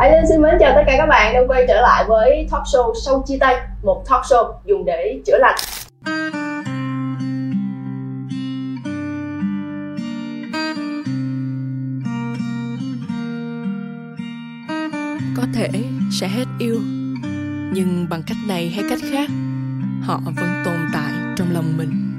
Aileen Linh xin mến chào tất cả các bạn đang quay trở lại với talk show Sau Chia Tay, Một talk show dùng để chữa lành. Có thể sẽ hết yêu, Nhưng bằng cách này hay cách khác, Họ vẫn tồn tại trong lòng mình.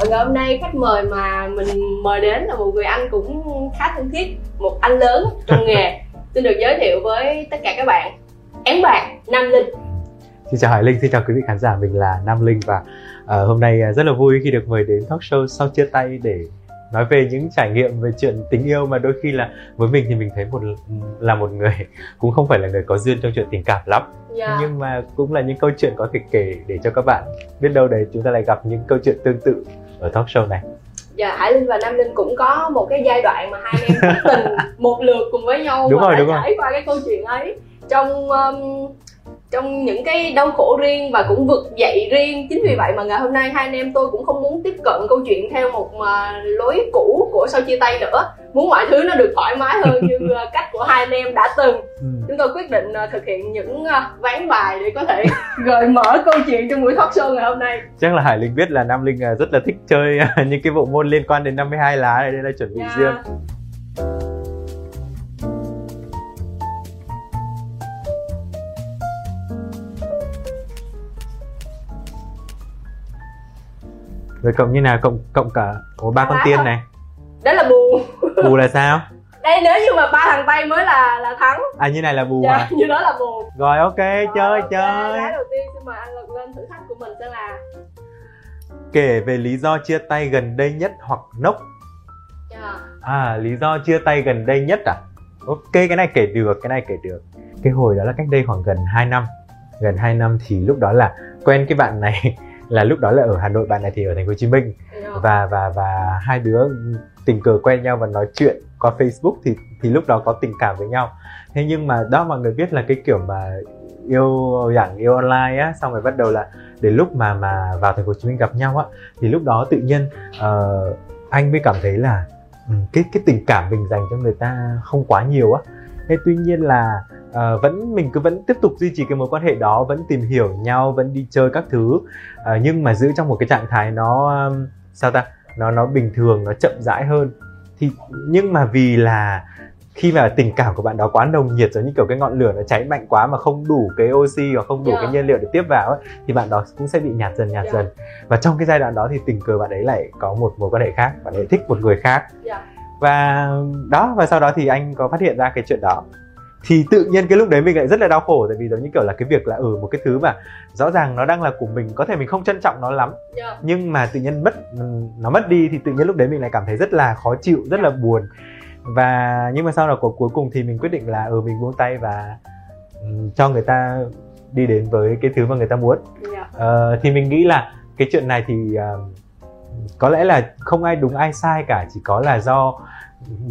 Và ngày hôm nay khách mời mà mình mời đến là một người anh cũng khá thân thiết Một anh lớn trong nghề. Xin được giới thiệu với tất cả các bạn. Én bạc Nam Linh. Xin chào Hải Linh, xin chào quý vị khán giả, mình là Nam Linh và uh, hôm nay rất là vui khi được mời đến talk show sau chia tay để nói về những trải nghiệm về chuyện tình yêu. Mà đôi khi là với mình thì mình thấy một là một người cũng không phải là người có duyên trong chuyện tình cảm lắm. Yeah. nhưng mà cũng là những câu chuyện có thể kể để cho các bạn biết đâu đấy chúng ta lại gặp những câu chuyện tương tự ở talk show này Dạ, Hải Linh và Nam Linh cũng có một cái giai đoạn mà hai em thất tình một lượt cùng với nhau đúng rồi, đã đúng trải rồi. qua cái câu chuyện ấy trong um, trong những cái đau khổ riêng và cũng vực dậy riêng. Chính vì vậy mà ngày hôm nay hai anh em tôi cũng không muốn tiếp cận câu chuyện theo một uh, lối cũ của sau chia tay nữa. Muốn mọi thứ nó được thoải mái hơn như uh, cách của hai anh em đã từng. Ừ. chúng tôi quyết định uh, thực hiện những ván bài để có thể gợi mở câu chuyện trong buổi talk show ngày hôm nay. Chắc là Hải Linh biết là Nam Linh rất là thích chơi những cái bộ môn liên quan đến 52 lá này nên là chuẩn bị Dạ. riêng Rồi cộng như nào? Cộng cộng cả có ba con tiên không? này. đó là buồn Bù là sao? đây nếu như mà ba thằng tây mới là là thắng À như này là bù dạ, hả? như đó là buồn Rồi ok, chơi Rồi, ok, chơi. Lá đầu tiên xin mời anh Lực lên thử thách của mình sẽ là Kể về lý do chia tay gần đây nhất hoặc nốc. Dạ. À, lý do chia tay gần đây nhất à? Ok, cái này kể được, cái này kể được. Cái hồi đó là cách đây khoảng gần 2 năm. Gần 2 năm thì lúc đó là quen cái bạn này là lúc đó là ở Hà Nội, bạn này thì ở thành phố Hồ Chí Minh Dạ. và và và hai đứa tình cờ quen nhau và nói chuyện qua Facebook thì thì lúc đó có tình cảm với nhau. Thế nhưng mà đó mọi người biết là cái kiểu mà yêu dạng yêu online á xong rồi bắt đầu là đến lúc mà mà vào thành phố Hồ Chí Minh gặp nhau á thì lúc đó tự nhiên ờ, anh mới cảm thấy là ừ, cái cái tình cảm mình dành cho người ta không quá nhiều á thế tuy nhiên là ờ, vẫn mình cứ vẫn tiếp tục duy trì cái mối quan hệ đó vẫn tìm hiểu nhau vẫn đi chơi các thứ Ờ, nhưng mà giữ trong một cái trạng thái nó sao ta nó nó bình thường nó chậm rãi hơn thì nhưng mà vì là khi mà tình cảm của bạn đó quá nồng nhiệt giống như kiểu cái ngọn lửa nó cháy mạnh quá mà không đủ cái oxy hoặc không đủ Yeah. cái nhiên liệu để tiếp vào ấy, thì bạn đó cũng sẽ bị nhạt dần nhạt Yeah. dần và trong cái giai đoạn đó thì tình cờ bạn ấy lại có một mối quan hệ khác bạn ấy thích một người khác Dạ. và đó và sau đó thì anh có phát hiện ra cái chuyện đó thì tự nhiên cái lúc đấy mình lại rất là đau khổ tại vì giống như kiểu là cái việc là ở ừ, một cái thứ mà rõ ràng nó đang là của mình có thể mình không trân trọng nó lắm Dạ. nhưng mà tự nhiên mất nó mất đi thì tự nhiên lúc đấy mình lại cảm thấy rất là khó chịu rất là buồn và nhưng mà sau đó cuối cuối cùng thì mình quyết định là ừ mình buông tay và ừm, cho người ta đi đến với cái thứ mà người ta muốn Dạ. Ờ, thì mình nghĩ là cái chuyện này thì ờ, có lẽ là không ai đúng ai sai cả chỉ có là do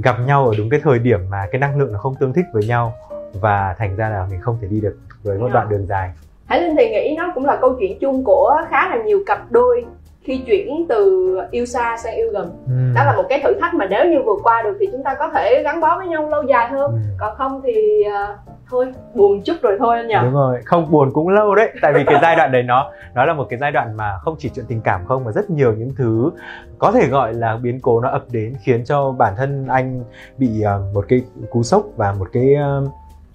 gặp nhau ở đúng cái thời điểm mà cái năng lượng nó không tương thích với nhau và thành ra là mình không thể đi được với một Dạ. đoạn đường dài Hải Linh thì nghĩ nó cũng là câu chuyện chung của khá là nhiều cặp đôi khi chuyển từ yêu xa sang yêu gần Ừm. đó là một cái thử thách mà nếu như vượt qua được thì chúng ta có thể gắn bó với nhau lâu dài hơn Ừm. còn không thì ờ, thôi buồn chút rồi thôi anh nhỉ? Đúng rồi không buồn cũng lâu đấy. Tại vì cái giai đoạn đấy nó nó là một cái giai đoạn mà không chỉ chuyện tình cảm không mà rất nhiều những thứ có thể gọi là biến cố nó ập đến khiến cho bản thân anh bị ờ, một cái cú sốc và một cái ờ,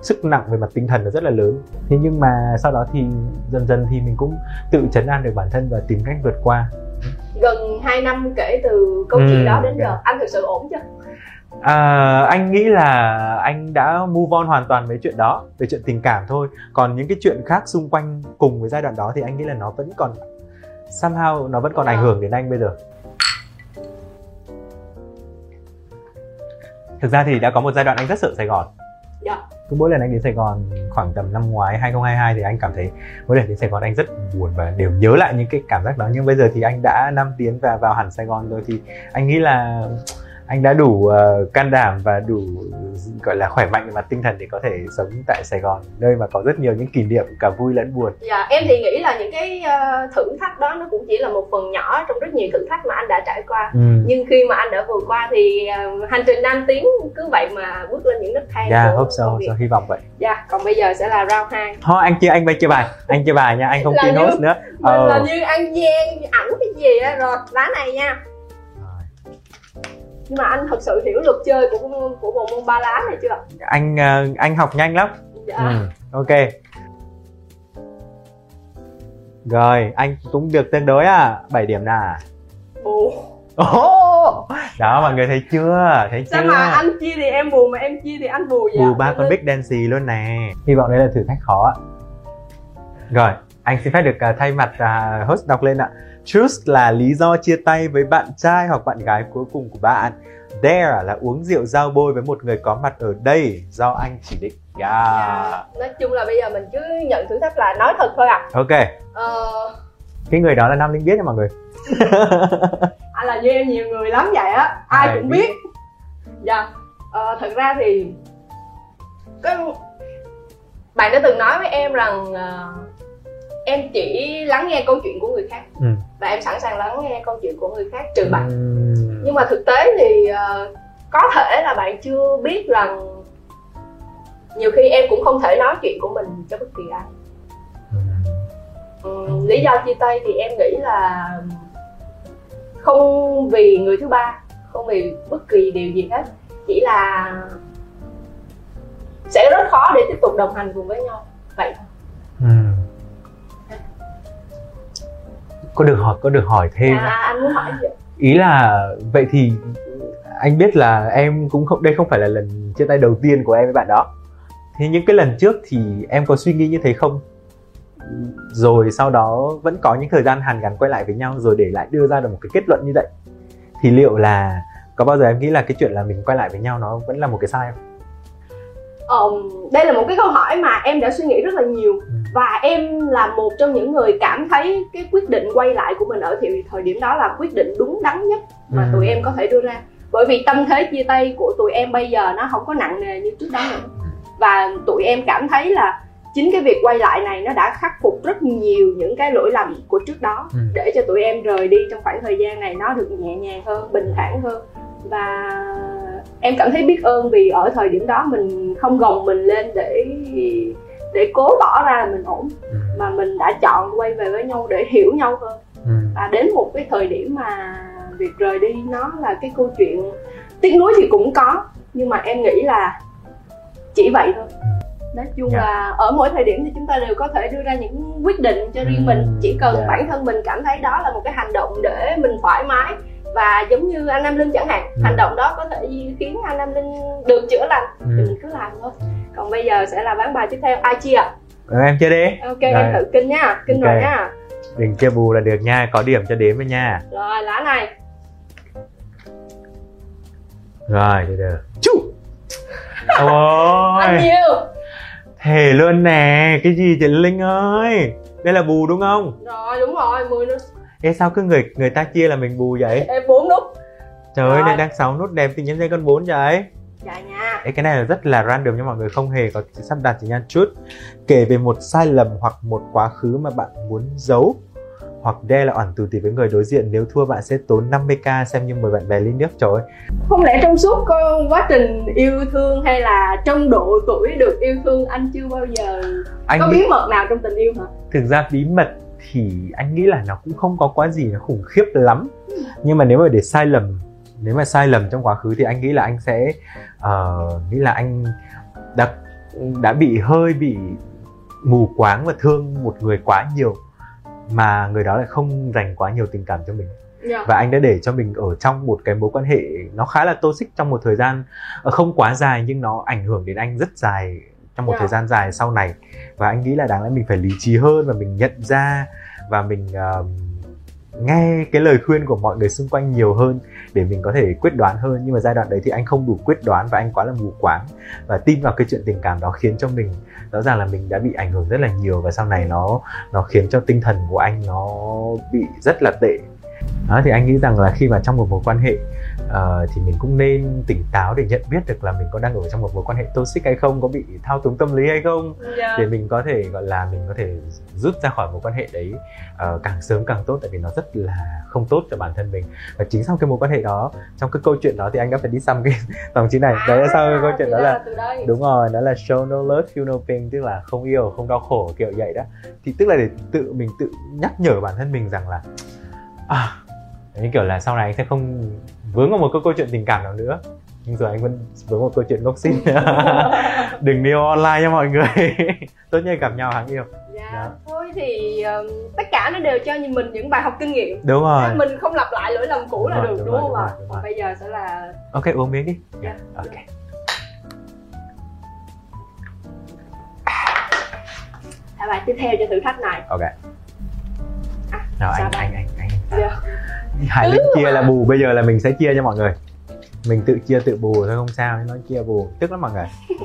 sức nặng về mặt tinh thần nó rất là lớn. Thế nhưng mà sau đó thì dần dần thì mình cũng tự chấn an được bản thân và tìm cách vượt qua. Gần 2 năm kể từ câu Ừ, chuyện đó đến dạ. giờ anh thực sự ổn chưa À, anh nghĩ là anh đã move on hoàn toàn với chuyện đó về chuyện tình cảm thôi. Còn những cái chuyện khác xung quanh cùng với giai đoạn đó thì anh nghĩ là nó vẫn còn somehow nó vẫn còn ảnh hưởng đến anh bây giờ. Thực ra thì đã có một giai đoạn anh rất sợ Sài Gòn. Dạ. cứ mỗi lần anh đến Sài Gòn khoảng tầm năm ngoái 2022 thì anh cảm thấy mỗi lần đến Sài Gòn anh rất buồn và đều nhớ lại những cái cảm giác đó. Nhưng bây giờ thì anh đã năm tiến và vào hẳn Sài Gòn rồi thì anh nghĩ là anh đã đủ uh, can đảm và đủ gọi là khỏe mạnh về mặt tinh thần để có thể sống tại Sài Gòn nơi mà có rất nhiều những kỷ niệm cả vui lẫn buồn. Dạ em thì nghĩ là những cái uh, thử thách đó nó cũng chỉ là một phần nhỏ trong rất nhiều thử thách mà anh đã trải qua. Ừ. Nhưng khi mà anh đã vượt qua thì uh, hành trình năm tiếng cứ vậy mà bước lên những nấc thang. Dạ yeah, hope so, hope so, hy vọng vậy. Dạ còn bây giờ sẽ là round 2 Thôi anh chưa anh bay chơi bài, anh chơi bài nha, anh không chơi host nữa. Mình oh. là như ăn gian ảnh cái gì á rồi lá này nha nhưng mà anh thật sự hiểu luật chơi của của bộ môn ba lá này chưa anh uh, anh học nhanh lắm. Dạ. ừ, ok. Rồi anh cũng được tương đối à. 7 điểm nè. Bù oh, đó mọi người thấy chưa? Thấy sao chưa? mà anh chia thì em bù mà em chia thì anh bù vậy? Bù ba con big dancy luôn nè. Hy vọng đây là thử thách khó rồi anh xin phép được uh, thay mặt uh, host đọc lên ạ Choose là lý do chia tay với bạn trai hoặc bạn gái cuối cùng của bạn. Dare là uống rượu giao bôi với một người có mặt ở đây do anh chỉ định. Yeah. yeah. Dạ. Nói chung là bây giờ mình cứ nhận thử thách là nói thật thôi à. Ok. Uh... Cái người đó là Nam Linh biết nha mọi người. anh là như em nhiều người lắm vậy á, ai à, cũng biết. Dạ. Yeah. Uh, thật ra thì cái bạn đã từng nói với em rằng uh, em chỉ lắng nghe câu chuyện của người khác ừ. Và em sẵn sàng lắng nghe câu chuyện của người khác trừ bạn. Ừ. nhưng mà thực tế thì uh, có thể là bạn chưa biết rằng nhiều khi em cũng không thể nói chuyện của mình cho bất kỳ ai. Ừ, lý do chia tay thì em nghĩ là không vì người thứ ba không vì bất kỳ điều gì hết. Chỉ là sẽ rất khó để tiếp tục đồng hành cùng với nhau. Vậy thôi có được hỏi có được hỏi thêm. À, anh muốn hỏi gì? ý là vậy thì anh biết là em cũng không đây không phải là lần chia tay đầu tiên của em với bạn đó. Thế những cái lần trước thì em có suy nghĩ như thế không? Rồi sau đó vẫn có những thời gian hàn gắn quay lại với nhau rồi để lại đưa ra được một cái kết luận như vậy. Thì liệu là có bao giờ em nghĩ là cái chuyện là mình quay lại với nhau nó vẫn là một cái sai không? Um, đây là một cái câu hỏi mà em đã suy nghĩ rất là nhiều. Ừ và em là một trong những người cảm thấy cái quyết định quay lại của mình ở thì thời điểm đó là quyết định đúng đắn nhất mà ừ. tụi em có thể đưa ra bởi vì tâm thế chia tay của tụi em bây giờ nó không có nặng nề như trước đó nữa và tụi em cảm thấy là chính cái việc quay lại này nó đã khắc phục rất nhiều những cái lỗi lầm của trước đó ừ. để cho tụi em rời đi trong khoảng thời gian này nó được nhẹ nhàng hơn bình thản hơn và em cảm thấy biết ơn vì ở thời điểm đó mình không gồng mình lên để để cố tỏ ra là mình ổn ừ. mà mình đã chọn quay về với nhau để hiểu nhau hơn ừ. và đến một cái thời điểm mà việc rời đi nó là cái câu chuyện tiếc nuối thì cũng có nhưng mà em nghĩ là chỉ vậy thôi ừ. nói chung yeah. Dạ. là ở mỗi thời điểm thì chúng ta đều có thể đưa ra những quyết định cho riêng mình chỉ cần yeah. Dạ. bản thân mình cảm thấy đó là một cái hành động để mình thoải mái và giống như anh Nam Linh chẳng hạn ừ. hành động đó có thể khiến anh Nam Linh được chữa lành ừ. thì mình cứ làm thôi còn bây giờ sẽ là ván bài tiếp theo. Ai chia ừ, em chơi đi. Ok rồi. em thử kinh nhá. Kinh okay. rồi nhá. Đừng chơi bù là được nha có điểm cho đếm với nha. Rồi lá này. Rồi được được. Chú ôi. Ăn nhiều. Thề luôn nè cái gì chị linh ơi? Đây là bù đúng không? Rồi đúng rồi mười nút. Ê sao cứ người người ta chia là mình bù vậy? Em bốn nút. Trời ơi đang sáu nút đẹp thì nhấn dây con bốn vậy dạ nha. Cái này là rất là random nhưng mọi người không hề có sắp đặt chỉ nhan chút kể về một sai lầm hoặc một quá khứ mà bạn muốn giấu hoặc đe là oản từ tỷ với người đối diện. Nếu thua bạn sẽ tốn 50k xem như mời bạn bè ly nước. Trời ơi. Không lẽ trong suốt quá trình yêu thương hay là trong độ tuổi được yêu thương anh chưa bao giờ anh có bí mật nào trong tình yêu hả? Thực ra bí mật thì anh nghĩ là nó cũng không có quá gì nó khủng khiếp lắm. Nhưng mà nếu mà để sai lầm nếu mà sai lầm trong quá khứ thì anh nghĩ là anh sẽ uh, nghĩ là anh đã đã bị hơi bị mù quáng và thương một người quá nhiều mà người đó lại không dành quá nhiều tình cảm cho mình yeah. Dạ. và anh đã để cho mình ở trong một cái mối quan hệ nó khá là toxic trong một thời gian ờ, không quá dài nhưng nó ảnh hưởng đến anh rất dài trong một yeah. Dạ. thời gian dài sau này và anh nghĩ là đáng lẽ mình phải lý trí hơn và mình nhận ra và mình uh, nghe cái lời khuyên của mọi người xung quanh nhiều hơn để mình có thể quyết đoán hơn. Nhưng mà giai đoạn đấy thì anh không đủ quyết đoán và anh quá là mù quáng và tin vào cái chuyện tình cảm đó khiến cho mình, rõ ràng là mình đã bị ảnh hưởng rất là nhiều và sau này nó nó khiến cho tinh thần của anh nó bị rất là tệ đó thì anh nghĩ rằng là khi mà trong một mối quan hệ uh, thì mình cũng nên tỉnh táo để nhận biết được là mình có đang ở trong một mối quan hệ toxic hay không có bị thao túng tâm lý hay không Dạ. để mình có thể gọi là mình có thể rút ra khỏi mối quan hệ đấy uh, càng sớm càng tốt tại vì nó rất là không tốt cho bản thân mình. Và chính sau cái mối quan hệ đó trong cái câu chuyện đó thì anh đã phải đi xăm cái dòng chữ này. Đấy là sau cái câu chuyện đó là đúng rồi đó là show no love feel no pain tức là không yêu không đau khổ kiểu vậy đó. Thì tức là để tự mình tự nhắc nhở bản thân mình rằng là à như kiểu là sau này anh sẽ không vướng vào một câu, câu chuyện tình cảm nào nữa. Nhưng rồi anh vẫn vướng một câu chuyện ngốc xinh đừng yêu online nha mọi người. Tốt nhất gặp nhau hãng yêu. Dạ. Đó. thôi thì um, tất cả nó đều cho mình những bài học kinh nghiệm. Đúng rồi. Mình không lặp lại lỗi lầm cũ là được đúng đúng, không ạ? còn bây giờ sẽ là ok uống miếng đi. Dạ. ok. Thả bài tiếp theo cho thử thách này. Ok. À, nào anh, anh anh anh Dạ. Hải Linh chia là bù bây giờ là mình sẽ chia cho mọi người. Mình tự chia tự bù thôi không sao nói chia bù. Tức lắm mọi người.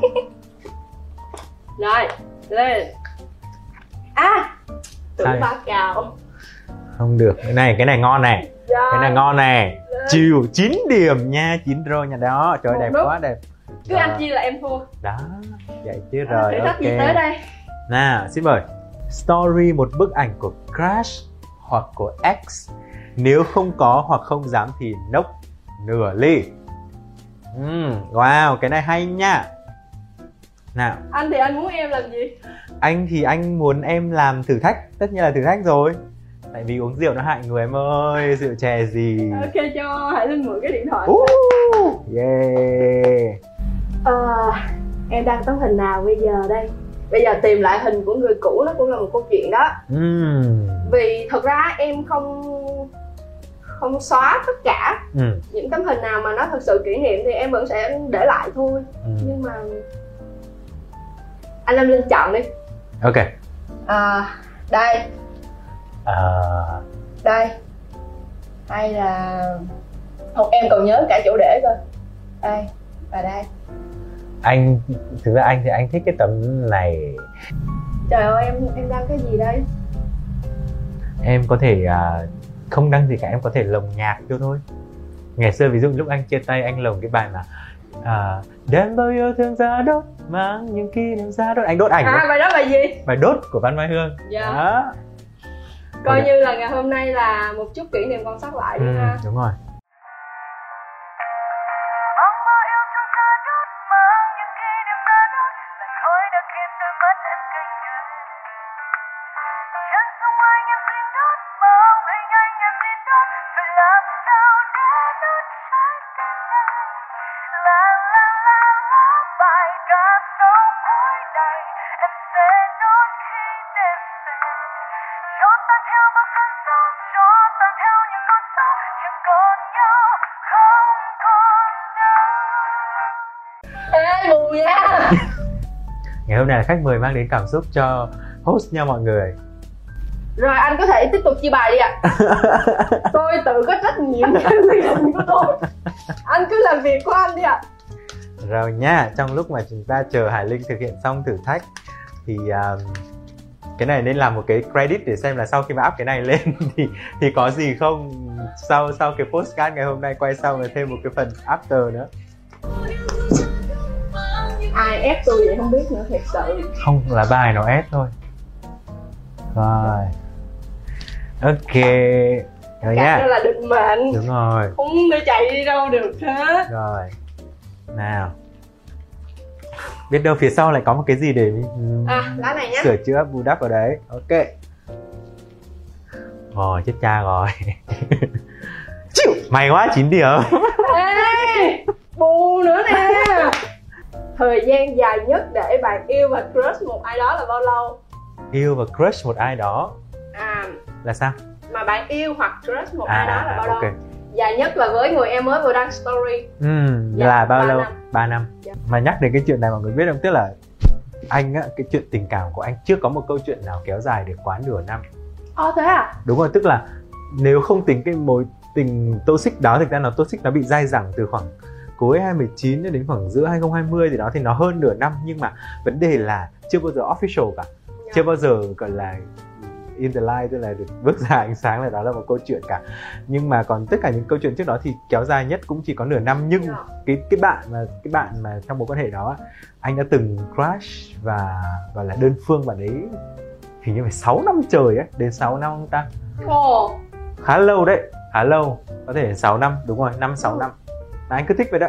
Rồi lên. À tưởng ba cào. Không được cái này cái này ngon này. Rồi cái này ngon này. Lên. chiều 9 điểm nha 9 rồi nha. Đó trời Một đẹp nút. quá đẹp. Cứ ăn chia là em thua. Đó vậy chứ À, rồi thách ok. gì tới đây. Nào xin mời. Story một bức ảnh của crush hoặc của ex nếu không có hoặc không dám thì nốc nửa ly. Ừm, wow cái này hay nha. Nào. Anh thì anh muốn em làm gì? Anh thì anh muốn em làm thử thách. Tất nhiên là thử thách rồi. Tại vì uống rượu nó hại người em ơi rượu chè gì. Ok cho hãy linh mượn cái điện thoại. Uh, yeah. Ờ, em đăng tấm hình nào bây giờ đây bây giờ tìm lại hình của người cũ nó cũng là một câu chuyện đó. Ừm, vì thật ra em không không xóa tất cả ừm, những tấm hình nào mà nó thật sự kỷ niệm thì em vẫn sẽ để lại thôi. Ừm. nhưng mà anh Lâm Linh chọn đi. Ok. À, đây. Ờ, đây. Hay là không em còn nhớ cả chỗ để cơ. Đây và đây anh thực ra anh thì anh thích cái tấm này. Trời ơi em em đăng cái gì đây? Em có thể à, không đăng gì cả em có thể lồng nhạc vô thôi. Ngày xưa ví dụ lúc anh chia tay anh lồng cái bài mà à, đem bao yêu thương ra đốt mang những kỷ niệm ra đốt. Anh đốt ảnh à đó. bài đó bài gì? Bài đốt của văn mai hương. Dạ. đó. Coi Ok. như là ngày hôm nay là một chút kỷ niệm còn sót lại đi ừ, ha. đúng rồi ngày hôm nay là khách mời mang đến cảm xúc cho host nha mọi người. Rồi anh có thể tiếp tục chia bài đi ạ. Tôi tự có trách nhiệm với quyết định của tôi. Anh cứ làm việc của anh đi ạ. Rồi nha trong lúc mà chúng ta chờ Hải Linh thực hiện xong thử thách thì um, cái này nên làm một cái credit để xem là sau khi mà up cái này lên thì thì có gì không? Sau sau cái postcard ngày hôm nay quay xong rồi thêm một cái phần after nữa ai ép tôi vậy không biết nữa thiệt sự. Không là bài nó ép thôi. Rồi. Ok. Rồi cả nha. là định mệnh. Đúng rồi. Không để chạy đi đâu được hết. Rồi. Nào. Biết đâu phía sau lại có một cái gì để um, à lá này nhá. sửa chữa bù đắp vào đấy. Ok. Rồi chết cha rồi. Chịu. Mày quá 9 điểm. Ê bù nữa nè thời gian dài nhất để bạn yêu và crush một ai đó là bao lâu? Yêu và crush một ai đó à là sao? mà bạn yêu hoặc crush một à, ai đó là bao lâu? Dài nhất là với người em mới vừa đăng story. Ừm, Dạ, là bao ba lâu? năm. 3 năm. Dạ. mà nhắc đến cái chuyện này mọi người biết không? Tức là anh á cái chuyện tình cảm của anh chưa có một câu chuyện nào kéo dài được quá nửa năm. Ồ thế à? Đúng rồi tức là nếu không tính cái mối tình toxic đó thực ra nó toxic nó bị dai dẳng từ khoảng cuối 2019 cho đến khoảng giữa 2020 gì đó thì nó hơn nửa năm. Nhưng mà vấn đề là chưa bao giờ official cả. Chưa bao giờ gọi là in the light tức là được bước ra ánh sáng là đó là một câu chuyện cả. Nhưng mà còn tất cả những câu chuyện trước đó thì kéo dài nhất cũng chỉ có nửa năm. Nhưng Dạ. cái cái bạn mà cái bạn mà trong mối quan hệ đó anh đã từng crush và và là đơn phương bạn ấy hình như phải 6 năm trời ấy đến 6 năm không ta? Khá lâu đấy khá lâu có thể 6 năm đúng rồi 5 6 năm và anh cứ thích vậy đó.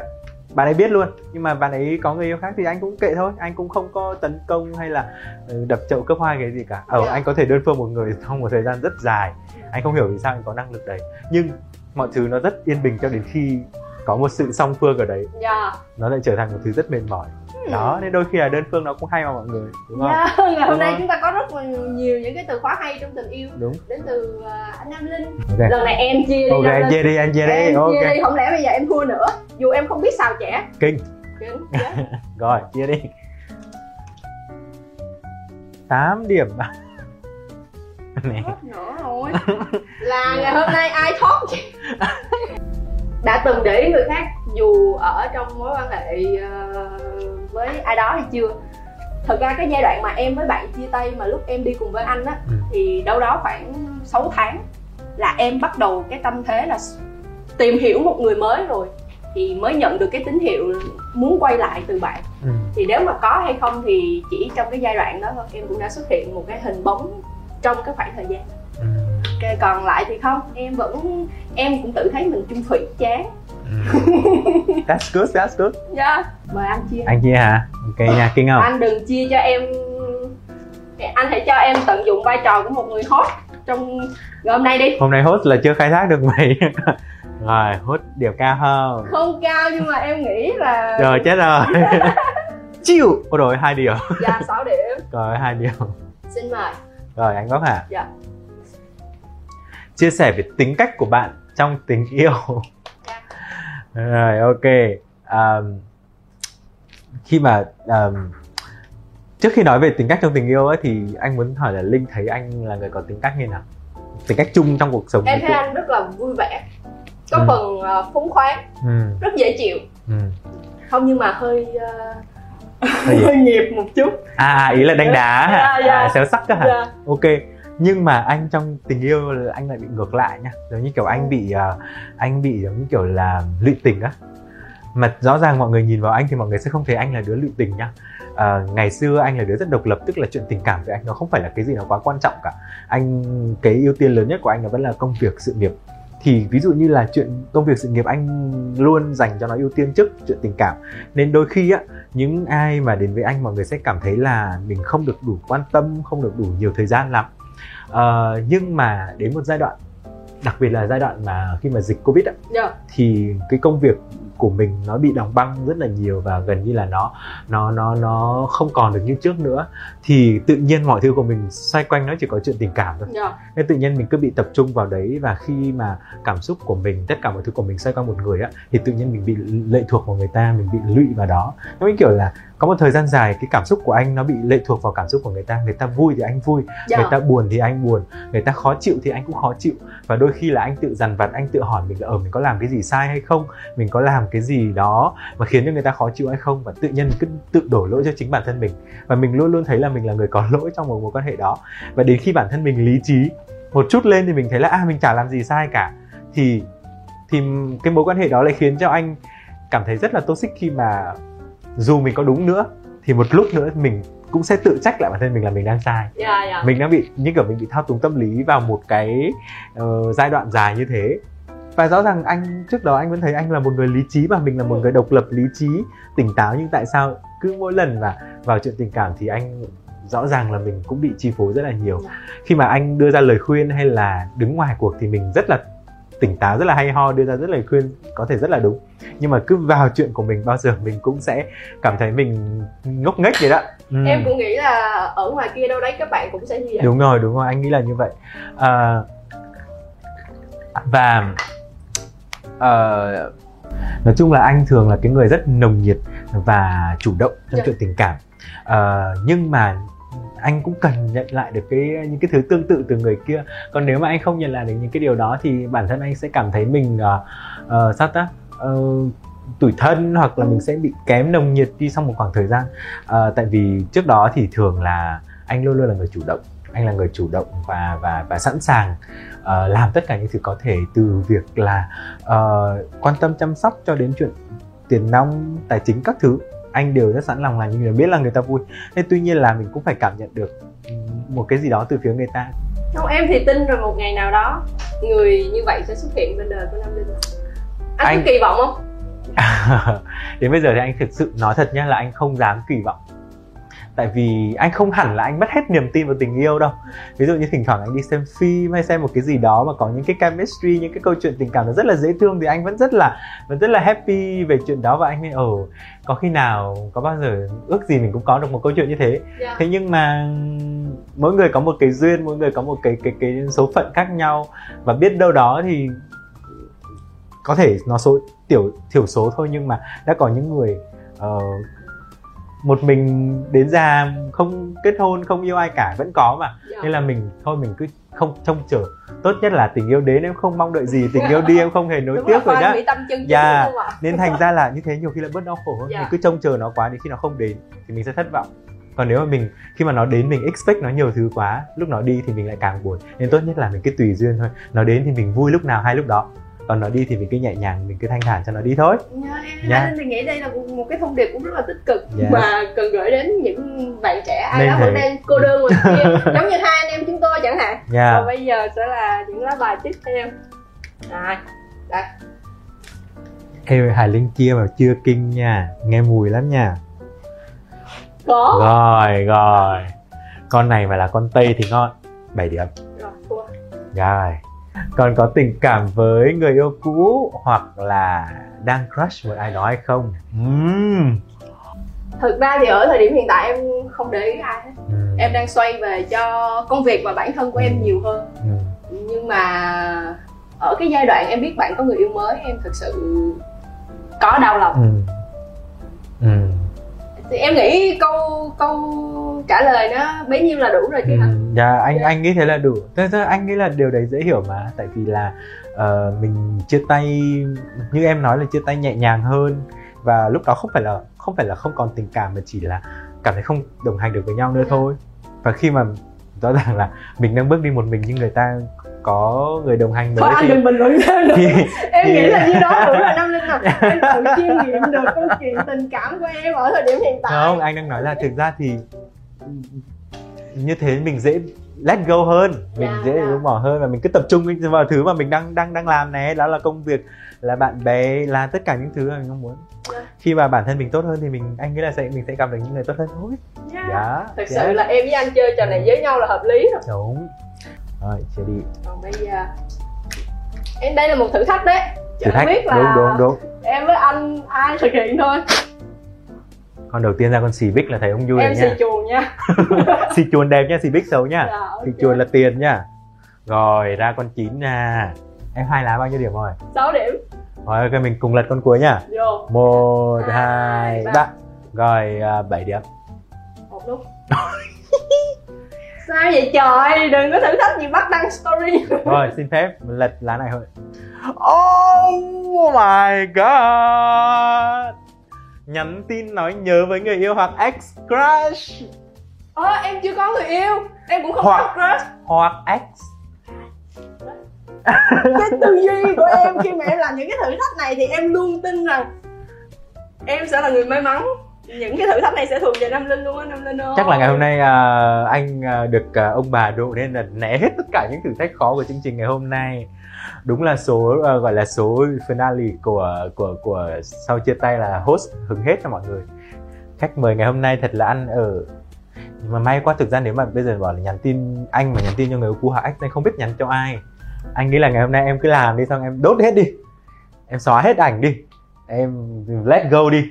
Bạn ấy biết luôn. Nhưng mà bạn ấy có người yêu khác thì anh cũng kệ thôi. Anh cũng không có tấn công hay là ừ, đập chậu cấp hoa cái gì cả. Ờ Dạ. anh có thể đơn phương một người trong một thời gian rất dài. Anh không hiểu vì sao anh có năng lực đấy. Nhưng mọi thứ nó rất yên bình cho đến khi có một sự song phương ở đấy. Dạ. nó lại trở thành một thứ rất mệt mỏi đó nên đôi khi là đơn phương nó cũng hay mà mọi người đúng không Dạ, ngày hôm Đúng nay không? chúng ta có rất là nhiều những cái từ khóa hay trong tình yêu đúng đến từ à, anh Nam Linh. ok Lần này em chia đi ok Nam anh Linh. chia đi anh chia đi em ok chia đi, không lẽ bây giờ em thua nữa. Dù em không biết xào chẻ. kinh Kinh, chết. rồi chia đi 8 điểm Nè. Nữa rồi. Là ngày hôm nay ai thoát đã từng để ý người khác dù ở trong mối quan hệ ờ, với ai đó hay chưa thật ra cái giai đoạn mà em với bạn chia tay mà lúc em đi cùng với anh á Ừ. thì đâu đó khoảng 6 tháng là em bắt đầu cái tâm thế là tìm hiểu một người mới rồi thì mới nhận được cái tín hiệu muốn quay lại từ bạn ừ. thì nếu mà có hay không thì chỉ trong cái giai đoạn đó thôi em cũng đã xuất hiện một cái hình bóng trong cái khoảng thời gian Ừ. Ok, còn lại thì không em vẫn em cũng tự thấy mình chung thủy chán. That's good, that's good. dạ mời anh chia Anh chia hả? Ok nha, kinh không? anh đừng chia cho em anh hãy cho em tận dụng vai trò của một người host trong ngày hôm nay đi Hôm nay host là chưa khai thác được mày. rồi, host điểm cao không? không cao nhưng mà em nghĩ là Rồi chết rồi. Chịu. Ôi rồi hai điều. dạ 6 điểm Rồi hai điều. xin mời Rồi anh Ngọc hả? Dạ. Chia sẻ về tính cách của bạn trong tình yêu. Rồi ok. Um, khi mà um, trước khi nói về tính cách trong tình yêu ấy thì anh muốn hỏi là Linh thấy anh là người có tính cách như nào? Tính cách chung trong cuộc sống. em thấy anh rất là vui vẻ có Ừ. phần uh, phóng khoáng Ừ. rất dễ chịu Ừ. không nhưng mà hơi ờ, Hơi nghiệp một chút À ý là đánh đá hả? Dạ, dạ. À, xéo sắc đó hả? Dạ. Ok. Nhưng mà anh trong tình yêu là anh lại bị ngược lại nha. Giống như kiểu anh bị à, anh bị giống như kiểu là lụy tình á. Mà rõ ràng mọi người nhìn vào anh thì mọi người sẽ không thấy anh là đứa lụy tình nhá À, ngày xưa anh là đứa rất độc lập tức là chuyện tình cảm với anh nó không phải là cái gì nó quá quan trọng cả. Anh cái ưu tiên lớn nhất của anh là vẫn là công việc sự nghiệp thì ví dụ như là chuyện công việc sự nghiệp anh luôn dành cho nó ưu tiên trước chuyện tình cảm nên đôi khi á những ai mà đến với anh mọi người sẽ cảm thấy là mình không được đủ quan tâm không được đủ nhiều thời gian lắm Ờ, nhưng mà đến một giai đoạn đặc biệt là giai đoạn mà khi mà dịch covid á, Dạ. thì cái công việc của mình nó bị đóng băng rất là nhiều và gần như là nó nó nó nó không còn được như trước nữa thì tự nhiên mọi thứ của mình xoay quanh nó chỉ có chuyện tình cảm thôi Dạ. nên tự nhiên mình cứ bị tập trung vào đấy và khi mà cảm xúc của mình tất cả mọi thứ của mình xoay quanh một người á thì tự nhiên mình bị lệ thuộc vào người ta mình bị lụy vào đó nó kiểu là có một thời gian dài cái cảm xúc của anh nó bị lệ thuộc vào cảm xúc của người ta. Người ta vui thì anh vui Dạ. người ta buồn thì anh buồn người ta khó chịu thì anh cũng khó chịu. Và đôi khi là anh tự dằn vặt anh tự hỏi mình là ở mình có làm cái gì sai hay không? Mình có làm cái gì đó mà khiến cho người ta khó chịu hay không? Và tự nhiên cứ tự đổ lỗi cho chính bản thân mình. Và mình luôn luôn thấy là mình là người có lỗi trong một mối quan hệ đó. Và đến khi bản thân mình lý trí một chút lên thì mình thấy là à mình chả làm gì sai cả. Thì thì cái mối quan hệ đó lại khiến cho anh cảm thấy rất là toxic khi mà dù mình có đúng nữa thì một lúc nữa mình cũng sẽ tự trách lại bản thân mình là mình đang sai. Dạ. Dạ. mình đang bị như kiểu mình bị thao túng tâm lý vào một cái ờ, giai đoạn dài như thế. Và rõ ràng anh trước đó anh vẫn thấy anh là một người lý trí và mình là một người độc lập lý trí tỉnh táo. Nhưng tại sao cứ mỗi lần mà vào chuyện tình cảm thì anh rõ ràng là mình cũng bị chi phối rất là nhiều. Khi mà anh đưa ra lời khuyên hay là đứng ngoài cuộc thì mình rất là tỉnh táo rất là hay ho đưa ra rất lời khuyên có thể rất là đúng. Nhưng mà cứ vào chuyện của mình bao giờ mình cũng sẽ cảm thấy mình ngốc nghếch vậy đó. Ừ. em cũng nghĩ là ở ngoài kia đâu đấy các bạn cũng sẽ như vậy. Đúng rồi đúng rồi anh nghĩ là như vậy. À, và ờ, nói chung là anh thường là cái người rất nồng nhiệt và chủ động trong Dạ. chuyện tình cảm. Ờ, nhưng mà anh cũng cần nhận lại được cái những cái thứ tương tự từ người kia. Còn nếu mà anh không nhận lại được những cái điều đó thì bản thân anh sẽ cảm thấy mình uh, uh, sao ta? Uh, tủi thân hoặc là mình sẽ bị kém nồng nhiệt đi sau một khoảng thời gian. Uh, tại vì trước đó thì thường là anh luôn luôn là người chủ động. Anh là người chủ động và và và sẵn sàng uh, làm tất cả những thứ có thể từ việc là uh, quan tâm chăm sóc cho đến chuyện tiền nong tài chính các thứ anh đều rất sẵn lòng làm nhưng mà biết là người ta vui. Nên tuy nhiên là mình cũng phải cảm nhận được ừm, một cái gì đó từ phía người ta. Không em thì tin rồi một ngày nào đó người như vậy sẽ xuất hiện bên đời của nam linh. Anh, Anh- có kỳ vọng không? Đến bây giờ thì anh thực sự nói thật nhá là anh không dám kỳ vọng tại vì anh không hẳn là anh mất hết niềm tin vào tình yêu đâu ví dụ như thỉnh thoảng anh đi xem phim hay xem một cái gì đó mà có những cái chemistry những cái câu chuyện tình cảm nó rất là dễ thương thì anh vẫn rất là vẫn rất là happy về chuyện đó và anh nghĩ ồ có khi nào có bao giờ ước gì mình cũng có được một câu chuyện như thế Dạ. thế nhưng mà mỗi người có một cái duyên mỗi người có một cái cái cái số phận khác nhau và biết đâu đó thì có thể nó số tiểu thiểu số thôi nhưng mà đã có những người ờ, một mình đến già không kết hôn không yêu ai cả vẫn có mà. Dạ. nên là mình thôi mình cứ không trông chờ. Tốt nhất là tình yêu đến em không mong đợi gì tình yêu đi em không hề nối Đúng tiếc là rồi khoan đó mỹ tâm chân Dạ. ạ? nên thành ra là như thế nhiều khi lại bớt đau khổ hơn. Dạ. mình cứ trông chờ nó quá đến khi nó không đến thì mình sẽ thất vọng. Còn nếu mà mình khi mà nó đến mình expect nó nhiều thứ quá lúc nó đi thì mình lại càng buồn. Nên tốt nhất là mình cứ tùy duyên thôi. Nó đến thì mình vui lúc nào hay lúc đó còn nó đi thì mình cứ nhẹ nhàng mình cứ thanh thản cho nó đi thôi. Dạ, em Dạ. anh thì nghĩ đây là một- cái thông điệp cũng rất là tích cực Dạ. và cần gửi đến những bạn trẻ ai Nên đó vẫn đang cô đơn ngoài kia giống như hai anh em chúng tôi chẳng hạn. Nha còn bây giờ sẽ là những lá bài tiếp theo. À, đây. Ê, Hải Linh kia mà chưa kinh nha nghe mùi lắm nha. Có. Rồi rồi. Con này mà là con tây thì ngon. 7 điểm. Rồi thua. Rồi còn có tình cảm với người yêu cũ hoặc là đang crush một ai đó hay không Ừm. thực ra thì ở thời điểm hiện tại em không để ý ai hết Ừm. em đang xoay về cho công việc và bản thân của em nhiều hơn Ừm. nhưng mà ở cái giai đoạn em biết bạn có người yêu mới em thực sự có đau lòng Ừm. Ừm. Thì em nghĩ câu câu trả lời nó bấy nhiêu là đủ rồi chứ hả Ừm, Dạ anh anh nghĩ thế là đủ. Thế, thế anh nghĩ là điều đấy dễ hiểu mà, tại vì là ờ, mình chia tay như em nói là chia tay nhẹ nhàng hơn và lúc đó không phải là không phải là không còn tình cảm mà chỉ là cảm thấy không đồng hành được với nhau nữa Dạ. thôi. Và khi mà rõ ràng là mình đang bước đi một mình nhưng người ta có người đồng hành thôi mới anh thì, đừng bình luận thêm nữa thì em thì- nghĩ là như đó đủ là năm linh rồi em tự chiêm nghiệm được câu chuyện tình cảm của em ở thời điểm hiện tại không anh đang nói là thực ra thì như thế mình dễ let go hơn mình Dạ, dễ dạ. buông bỏ hơn và mình cứ tập trung vào thứ mà mình đang đang đang làm này đó là công việc là bạn bè là tất cả những thứ mà mình mong muốn Dạ. khi mà bản thân mình tốt hơn thì mình anh nghĩ là sẽ mình sẽ gặp được những người tốt hơn thôi Yeah. dạ thực dạ. sự là em với anh chơi trò này với nhau là hợp lý rồi đúng rồi chia đi. Còn bây giờ em đây là một thử thách đấy. Thử Chẳng thách? biết là đúng đúng đúng. em với anh ai thực hiện thôi. Con đầu tiên ra con xì bích là thấy ông vui em rồi xì nha. chuồng nha. Xì chuồn đẹp nha xì bích xấu nha. Dạ, ok. xì chuồn là tiền nha. Rồi ra con chín nha. Em hai lá bao nhiêu điểm rồi? 6 điểm. Rồi ok mình cùng lật con cuối nha. Vô. Một Hai, hai ba. rồi à, bảy điểm. Một lúc sao vậy trời? Đừng có thử thách gì bắt đăng story. Rồi xin phép lật lá này thôi. Oh my god. Nhắn tin nói nhớ với người yêu hoặc ex crush. Ờ em chưa có người yêu. Em cũng không Hoặc- có crush. hoặc ex. Cái tư duy của em khi mà em làm những cái thử thách này thì em luôn tin rằng em sẽ là người may mắn những cái thử thách này sẽ thuộc về Nam Linh luôn á Nam Linh ơi. Chắc là ngày hôm nay uh, anh uh, được uh, ông bà độ nên là né hết tất cả những thử thách khó của chương trình ngày hôm nay. Đúng là số uh, gọi là số finale của của của sau chia tay là host hứng hết cho mọi người. Khách mời ngày hôm nay thật là ăn ở. Nhưng mà may quá thực ra nếu mà bây giờ bảo là nhắn tin anh mà nhắn tin cho người yêu hạ anh không biết nhắn cho ai. Anh nghĩ là ngày hôm nay em cứ làm đi xong em đốt hết đi. Em xóa hết ảnh đi. Em let go đi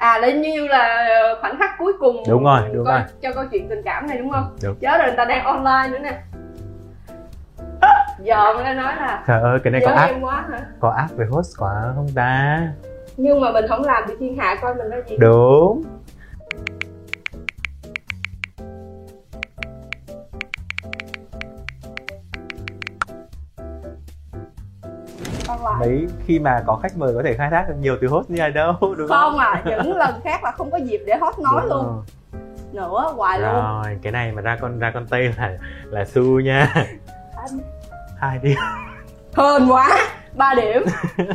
à đấy như là khoảnh khắc cuối cùng Đúng rồi, đúng coi- rồi. cho câu chuyện tình cảm này đúng không? Đúng. chớ rồi người ta đang online nữa nè. Giờ ta nói là trời ơi cái này có ác quá hả? Có ác với host quá không ta? Nhưng mà mình không làm thì thiên hạ coi mình là gì. Đúng mấy khi mà có khách mời có thể khai thác được nhiều từ host như này đâu đúng không? À những lần khác là không có dịp để host nói Đúng luôn. rồi. nữa hoài luôn. Rồi cái này mà ra con ra con tây là là su nha. Anh. Hai đi hên quá ba điểm.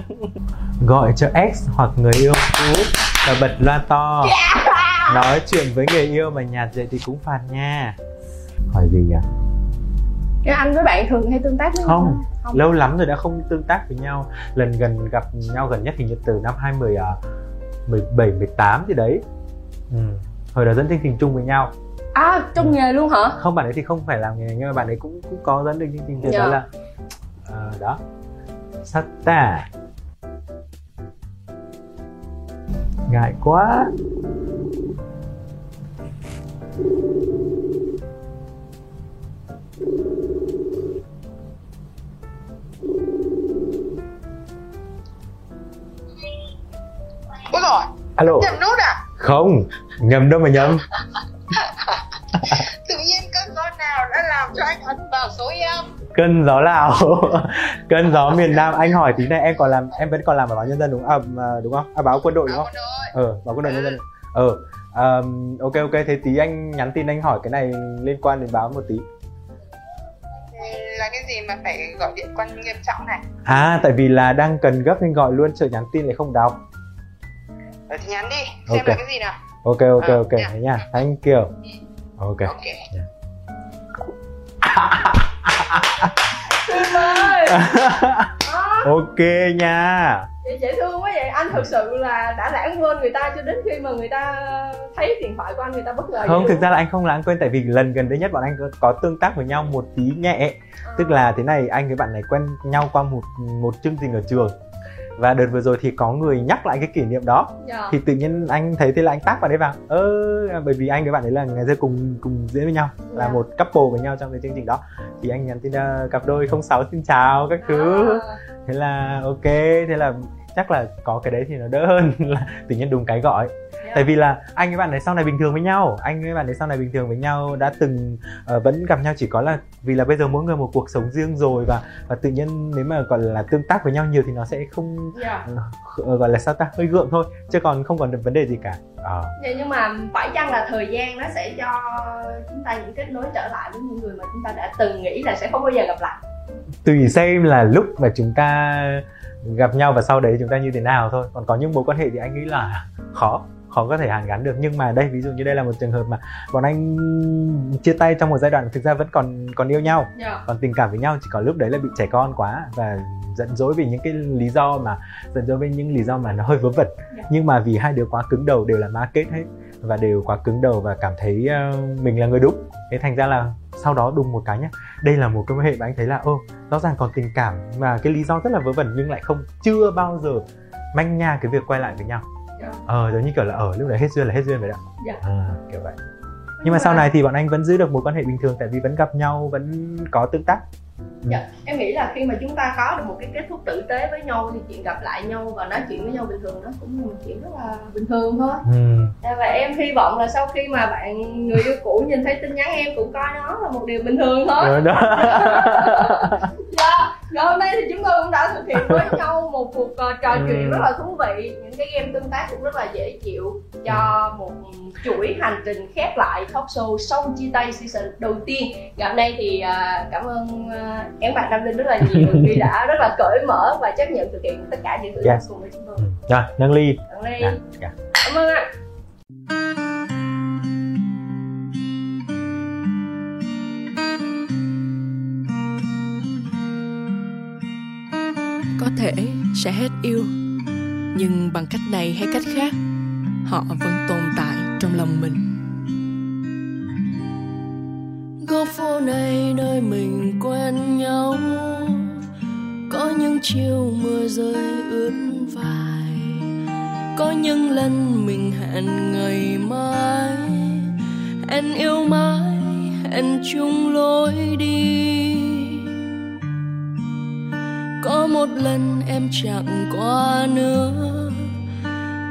Gọi cho ex hoặc người yêu cũ và bật loa to. Nói chuyện với người yêu mà nhạt vậy thì cũng phạt nha. Hỏi gì nhỉ Cái anh với bạn thường hay tương tác với nhau Không. lâu lắm rồi đã không tương tác với nhau. Lần gần gặp nhau gần nhất hình như từ năm 20 à, 17 18 gì đấy. Ừ. hồi đó dẫn chương trình chung với nhau. À trong nghề luôn hả? Không bạn ấy thì không phải làm nghề nhưng mà bạn ấy cũng cũng có dẫn được chương trình thì Dạ. đó là ờ, đó. Sata. Ngại quá. Ôi rồi, alo. Nhầm nút à? không nhầm đâu mà nhầm. Tự nhiên cơn gió nào đã làm cho anh ấn vào số em? Cơn gió lào cơn gió miền nam. Anh hỏi tí này em còn làm em vẫn còn làm ở báo nhân dân đúng không? À, đúng không? À, báo quân đội đúng không? Ờ báo quân đội nhân dân. Ờ um, ok ok. Thế tí anh nhắn tin anh hỏi cái này liên quan đến báo một tí. Là cái gì mà phải gọi điện quan nghiêm trọng này? À tại vì là đang cần gấp nên gọi luôn chờ nhắn tin lại không đọc Thì nhắn đi, xem Ok. là cái gì nào. Ok ok Ờ, ok nha. thế nha. Thank you. Ok. Ok. Tim ơi. Ok nha. Vậy dễ thương quá vậy. Anh thực sự là đã lãng quên người ta cho đến khi mà người ta thấy điện thoại của anh người ta bất ngờ không thực ra là anh không lãng quên tại vì lần gần đây nhất bọn anh có, có tương tác với nhau một tí nhẹ. Tức là thế này anh với bạn này quen nhau qua một một chương trình ở trường và đợt vừa rồi thì có người nhắc lại cái kỷ niệm đó Dạ. thì tự nhiên anh thấy thế là anh tác bạn ấy vào ơ bởi vì anh với bạn ấy là ngày xưa cùng cùng diễn với nhau là Dạ. một couple với nhau trong cái chương trình đó thì anh nhắn tin uh, cặp đôi 06 xin chào các thứ À, thế là ok thế là chắc là có cái đấy thì nó đỡ hơn là tự nhiên đùng cái gọi. Tại vì là anh với bạn ấy sau này bình thường với nhau. Anh với bạn ấy sau này bình thường với nhau đã từng ờ, vẫn gặp nhau chỉ có là vì là bây giờ mỗi người một cuộc sống riêng rồi và và tự nhiên nếu mà gọi là tương tác với nhau nhiều thì nó sẽ không dạ. ờ, gọi là sao ta hơi gượng thôi chứ còn không còn được vấn đề gì cả. Ờ. Vậy nhưng mà phải chăng là thời gian nó sẽ cho chúng ta những kết nối trở lại với những người mà chúng ta đã từng nghĩ là sẽ không bao giờ gặp lại? Tùy xem là lúc mà chúng ta gặp nhau và sau đấy chúng ta như thế nào thôi. Còn có những mối quan hệ thì anh nghĩ là khó khó có thể hàn gắn được nhưng mà đây ví dụ như đây là một trường hợp mà bọn anh chia tay trong một giai đoạn thực ra vẫn còn còn yêu nhau dạ. còn tình cảm với nhau chỉ có lúc đấy là bị trẻ con quá và giận dỗi vì những cái lý do mà giận dỗi với những lý do mà nó hơi vớ vẩn Dạ. nhưng mà vì hai đứa quá cứng đầu đều là ma kết hết và đều quá cứng đầu và cảm thấy ờ, mình là người đúng thế thành ra là sau đó đùng một cái nhá đây là một cái quan hệ mà anh thấy là ô rõ ràng còn tình cảm và cái lý do rất là vớ vẩn nhưng lại không chưa bao giờ manh nha cái việc quay lại với nhau Dạ. ờ giống như kiểu là ở lúc đấy hết duyên là hết duyên rồi đó Dạ. à, kiểu vậy. Nhưng mà sau này thì bọn anh vẫn giữ được mối quan hệ bình thường tại vì vẫn gặp nhau vẫn có tương tác. Dạ, em nghĩ là khi mà chúng ta có được một cái kết thúc tử tế với nhau thì chuyện gặp lại nhau và nói chuyện với nhau bình thường nó cũng là một chuyện rất là bình thường thôi. Ừ. Và em hy vọng là sau khi mà bạn người yêu cũ nhìn thấy tin nhắn em cũng coi nó là một điều bình thường thôi. Đó Dạ, và hôm nay thì chúng tôi cũng đã thực hiện với nhau một cuộc ờ, trò chuyện Ừ. rất là thú vị Những cái game tương tác cũng rất là dễ chịu cho một chuỗi hành trình khép lại talk show sau chia tay season đầu tiên Ngày hôm nay thì ờ, cảm ơn ờ, em bạn Nam Linh rất là nhiều vì đã rất là cởi mở và chấp nhận thực hiện tất cả những thử thách Yes. cùng với chúng tôi rồi nâng ly Tặng ly. dạ, dạ. Cảm ơn ạ thể sẽ hết yêu. Nhưng bằng cách này hay cách khác, họ vẫn tồn tại trong lòng mình. Góc phố này nơi mình quen nhau, có những chiều mưa rơi ướt vai. Có những lần mình hẹn ngày mai, hẹn yêu mãi, hẹn chung lối đi có một lần em chẳng qua nữa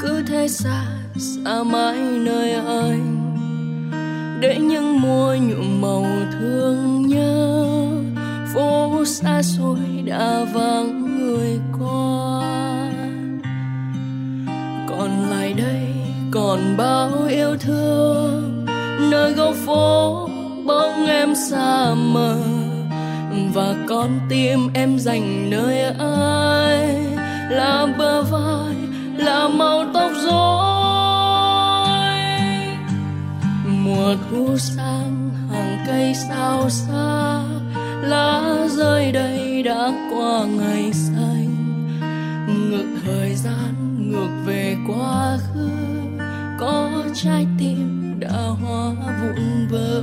cứ thế xa xa mãi nơi anh. Để những môi nhuộm màu thương nhớ. Phố xa xôi đã vắng người qua. Còn lại đây, còn bao yêu thương. Nơi góc phố bóng em xa mờ và con tim em dành nơi ai là bờ vai, là màu tóc rối. Mùa thu sang, hàng cây sao xa. Lá rơi đây đã qua ngày xanh. Ngược thời gian, ngược về quá khứ. Có trái tim đã hóa vụn vỡ.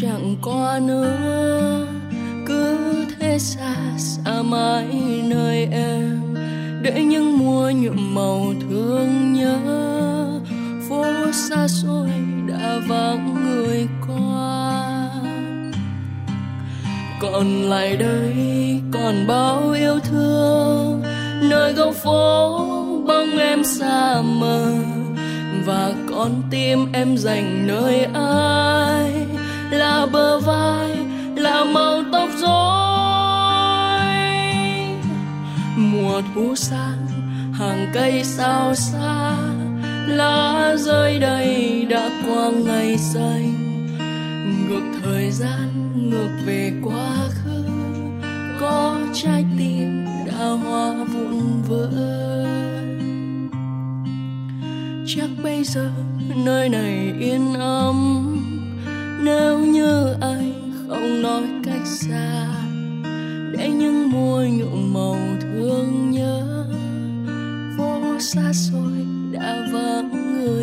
Chẳng qua nữa hàng cây sao xa, lá rơi đầy đã qua ngày xanh. Ngược thời gian, ngược về quá khứ, có trái tim đã hoa vụn vỡ. Chắc bây giờ nơi này yên ấm, nếu như anh không nói cách xa, để những môi nhuộm màu thương nhớ xa xôi đã vắng người.